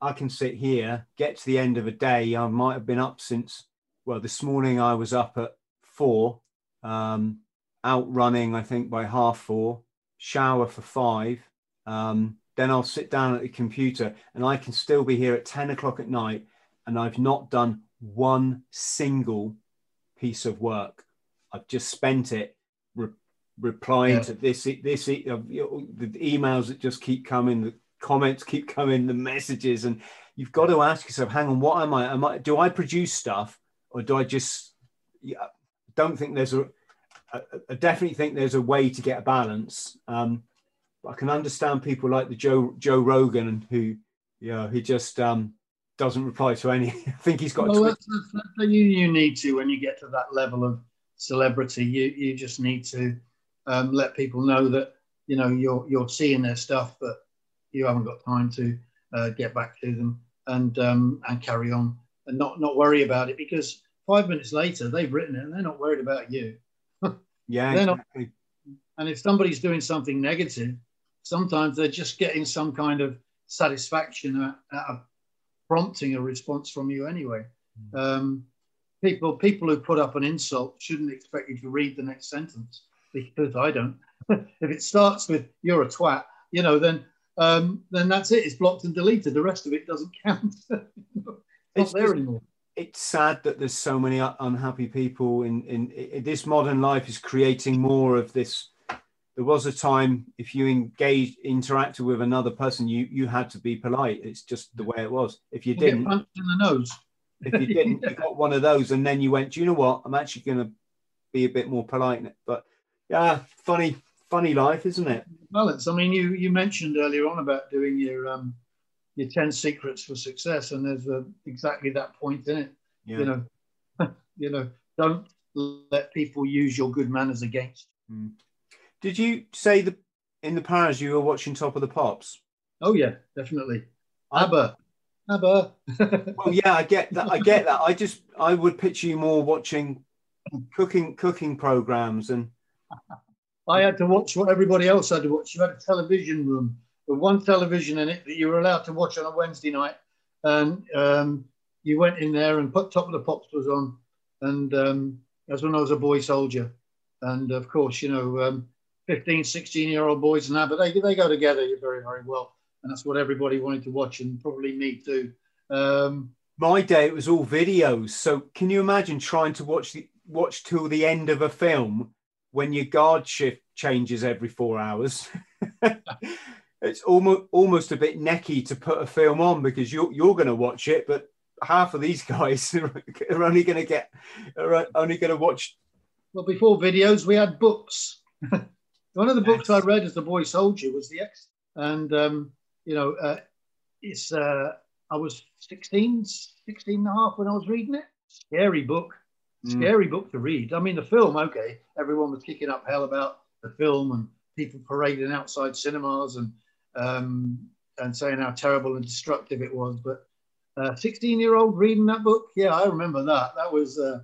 I can sit here, get to the end of a day. I might have been up since, well, this morning I was up at four, um, out running, I think by half four, shower for five. Um, then I'll sit down at the computer and I can still be here at 10 o'clock at night and I've not done one single piece of work. I've just spent it replying yeah. to this, this, uh, the emails that just keep coming, the comments keep coming, the messages, and you've got to ask yourself, hang on, what am I? Am I? Do I produce stuff, or do I just? Yeah, don't think there's a. I definitely think there's a way to get a balance. Um, I can understand people like the Joe Joe Rogan who, you know, he just um, doesn't reply to any. I think he's got. Well, that's, that's, you you need to when you get to that level of celebrity. You you just need to um, let people know that you know you're you're seeing their stuff, but you haven't got time to uh, get back to them and um, and carry on and not not worry about it because five minutes later they've written it and they're not worried about you. yeah, exactly. Not, and if somebody's doing something negative, sometimes they're just getting some kind of satisfaction at, at prompting a response from you anyway. Mm. Um, people people who put up an insult shouldn't expect you to read the next sentence because I don't. if it starts with "you're a twat," you know, then um, then that's it. It's blocked and deleted. The rest of it doesn't count. it's not there anymore. It's sad that there's so many unhappy people in, in, in this modern life is creating more of this. There was a time if you engaged, interacted with another person, you you had to be polite. It's just the way it was. If you, you didn't, punched in the nose. if you didn't, you got one of those, and then you went. Do you know what? I'm actually going to be a bit more polite. But yeah, funny, funny life, isn't it? Balance. I mean, you you mentioned earlier on about doing your um, your ten secrets for success, and there's a, exactly that point in it. Yeah. You know, you know, don't let people use your good manners against. Mm. Did you say that in the Paras you were watching Top of the Pops? Oh yeah, definitely. ABBA. ABBA. well, yeah, I get that. I get that. I just I would picture you more watching cooking cooking programs and I had to watch what everybody else had to watch. You had a television room with one television in it that you were allowed to watch on a Wednesday night. And um, you went in there and put Top of the Pops was on. And um, that's when I was a boy soldier. And of course, you know, um, 15, 16 year old boys now, but they, they go together very, very well. And that's what everybody wanted to watch, and probably me too. Um, My day, it was all videos. So can you imagine trying to watch the watch till the end of a film when your guard shift changes every four hours. it's almost almost a bit necky to put a film on because you're you're going to watch it, but half of these guys are only going to get are only going to watch. Well, before videos, we had books. One of the books I read as a boy soldier was the X, and um, you know, uh, it's uh, I was 16, 16 and a half when I was reading it. Scary book Mm. Scary book to read. I mean, the film, okay, everyone was kicking up hell about the film and people parading outside cinemas and um, and saying how terrible and destructive it was. But a 16 year old reading that book, yeah, I remember that. That was uh,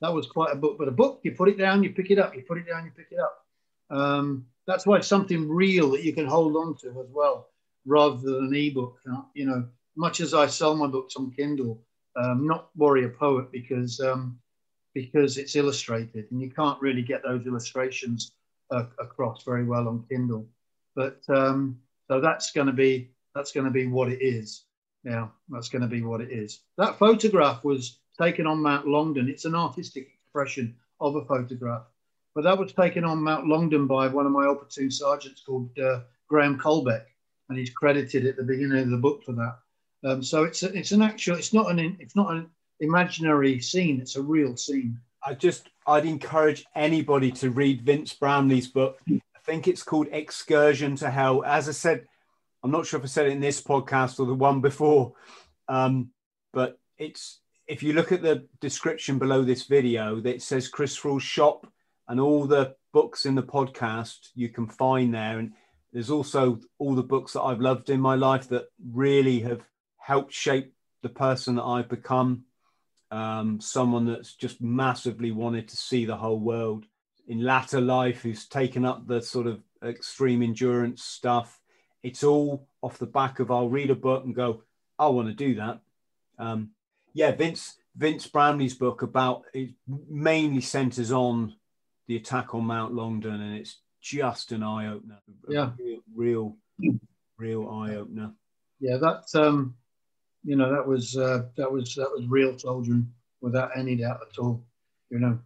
that was quite a book. But a book, you put it down, you pick it up, you put it down, you pick it up. Um, that's why it's something real that you can hold on to as well, rather than an ebook. You know, much as I sell my books on Kindle, um, not Warrior Poet because um, because it's illustrated and you can't really get those illustrations uh, across very well on Kindle. But um, so that's going to be that's going to be what it is. Yeah, that's going to be what it is. That photograph was taken on Mount Longdon. It's an artistic expression of a photograph, but that was taken on Mount Longdon by one of my old platoon sergeants called uh, Graham Colbeck, and he's credited at the beginning of the book for that. Um, so it's a, it's an actual. It's not an it's not an imaginary scene. It's a real scene. I just, I'd encourage anybody to read Vince Bramley's book. I think it's called Excursion to Hell. As I said, I'm not sure if I said it in this podcast or the one before, um, but it's if you look at the description below this video, that says Chris Thrall's shop and all the books in the podcast you can find there. And there's also all the books that I've loved in my life that really have helped shape the person that I've become. Um, someone that's just massively wanted to see the whole world in latter life, who's taken up the sort of extreme endurance stuff. It's all off the back of I'll read a book and go, I want to do that. Um, yeah, Vince Vince Bramley's book about it mainly centers on the attack on Mount Longdon, and it's just an eye opener. Yeah, real, real, real eye opener. Yeah, that um, you know that was uh, that was that was real soldiering without any doubt at all. You know,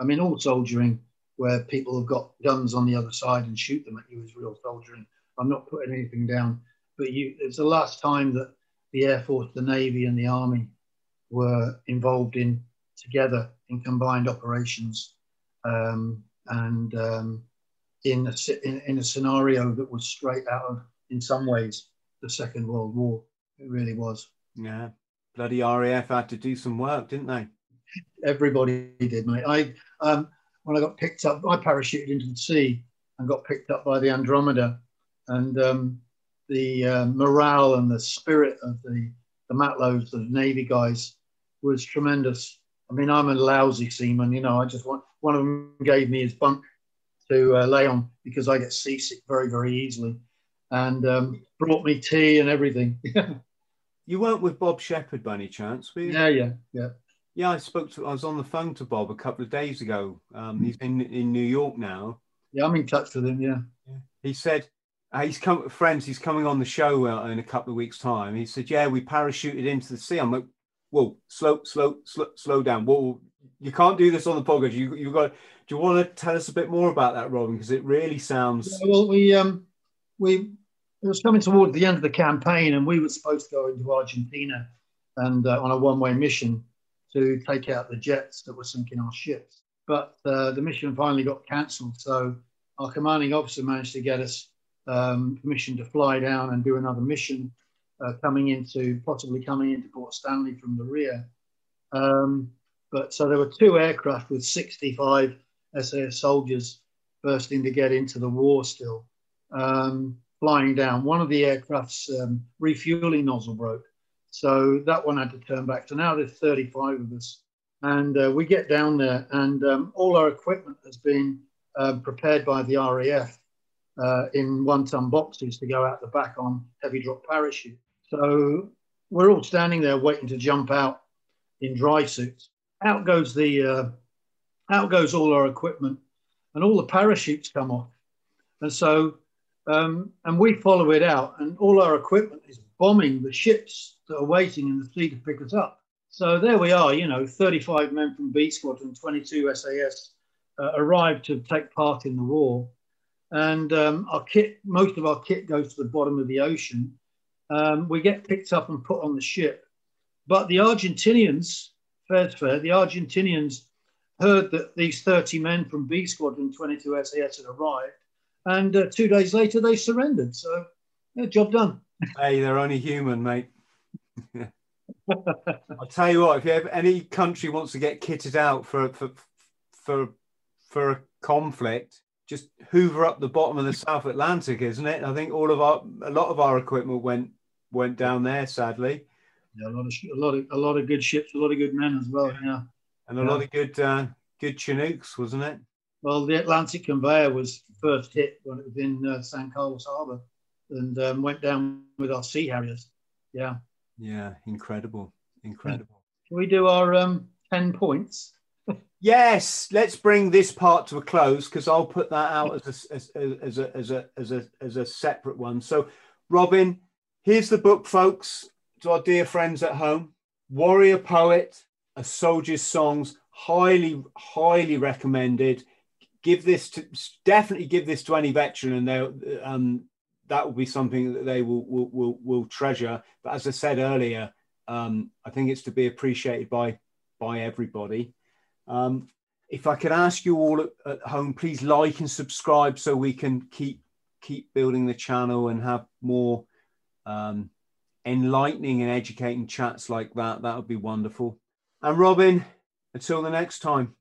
I mean, all soldiering where people have got guns on the other side and shoot them at you is real soldiering. I'm not putting anything down, but you, it's the last time that the Air Force, the Navy, and the Army were involved in together in combined operations um, and um, in, a, in, in, a scenario that was straight out of, in some ways, the Second World War. It really was. Yeah, bloody RAF had to do some work, didn't they? Everybody did, mate. I um, when I got picked up, I parachuted into the sea and got picked up by the Andromeda, and um, the uh, morale and the spirit of the the Matlows, the Navy guys, was tremendous. I mean, I'm a lousy seaman, you know. I just want one of them gave me his bunk to uh, lay on because I get seasick very, very easily, and um, brought me tea and everything. you weren't with Bob Shepherd by any chance, were you? Yeah, yeah, yeah. Yeah, I spoke to. I was on the phone to Bob a couple of days ago. Um, he's in in New York now. Yeah, I'm in touch with him. Yeah. yeah. He said uh, he's come, friends. He's coming on the show uh, in a couple of weeks' time. He said, "Yeah, we parachuted into the sea." I'm like, "Whoa, slow, slow, slow, slow down. Whoa, you can't do this on the podcast. You you got. Do you want to tell us a bit more about that, Robin? Because it really sounds. Yeah, well, we um we it was coming towards the end of the campaign, and we were supposed to go into Argentina and uh, on a one-way mission to take out the jets that were sinking our ships. But uh, the mission finally got cancelled, so our commanding officer managed to get us um, permission to fly down and do another mission, uh, coming into possibly coming into Port Stanley from the rear. Um, but so there were two aircraft with 65 SAS soldiers bursting to get into the war still, um, flying down. One of the aircraft's um, refueling nozzle broke. So that one had to turn back. So now there's 35 of us. And uh, we get down there, and um, all our equipment has been uh, prepared by the RAF uh, in one ton boxes to go out the back on heavy drop parachute. So we're all standing there waiting to jump out in dry suits. Out goes the uh, out goes all our equipment, and all the parachutes come off. And so um, and we follow it out, and all our equipment is bombing the ships that are waiting in the sea to pick us up. So there we are, you know, 35 men from B Squadron, 22 SAS uh, arrived to take part in the war and um, our kit, most of our kit goes to the bottom of the ocean. Um, we get picked up and put on the ship. But the Argentinians, fair fair, the Argentinians heard that these 30 men from B Squadron 22 SAS had arrived, and uh, two days later they surrendered. So, yeah, job done. Hey, they're only human, mate. I'll tell you what, if you have, any country wants to get kitted out for for for for a conflict, just hoover up the bottom of the South Atlantic, isn't it? I think all of our a lot of our equipment went went down there, sadly. Yeah, a lot of a lot of a lot of good ships, a lot of good men as well. Yeah, and a yeah. lot of good uh, good Chinooks, wasn't it? Well, the Atlantic conveyor was first hit when it was in uh, San Carlos Harbor, and um, went down with our Sea Harriers. Yeah. Yeah, incredible, incredible. Can we do our um, ten points? Yes, let's bring this part to a close because I'll put that out as a, as, as, a, as, a, as, a, as a separate one. So, Robin, here's the book, folks, to our dear friends at home Warrior Poet, A Soldier's Songs. Highly, highly recommended. Give this to definitely give this to any veteran, and they um, that will be something that they will, will will will treasure. But as I said earlier, um, I think it's to be appreciated by by everybody. Um, if I could ask you all at, at, home, please like and subscribe so we can keep keep building the channel and have more um, enlightening and educating chats like that. That would be wonderful. And Robin, until the next time.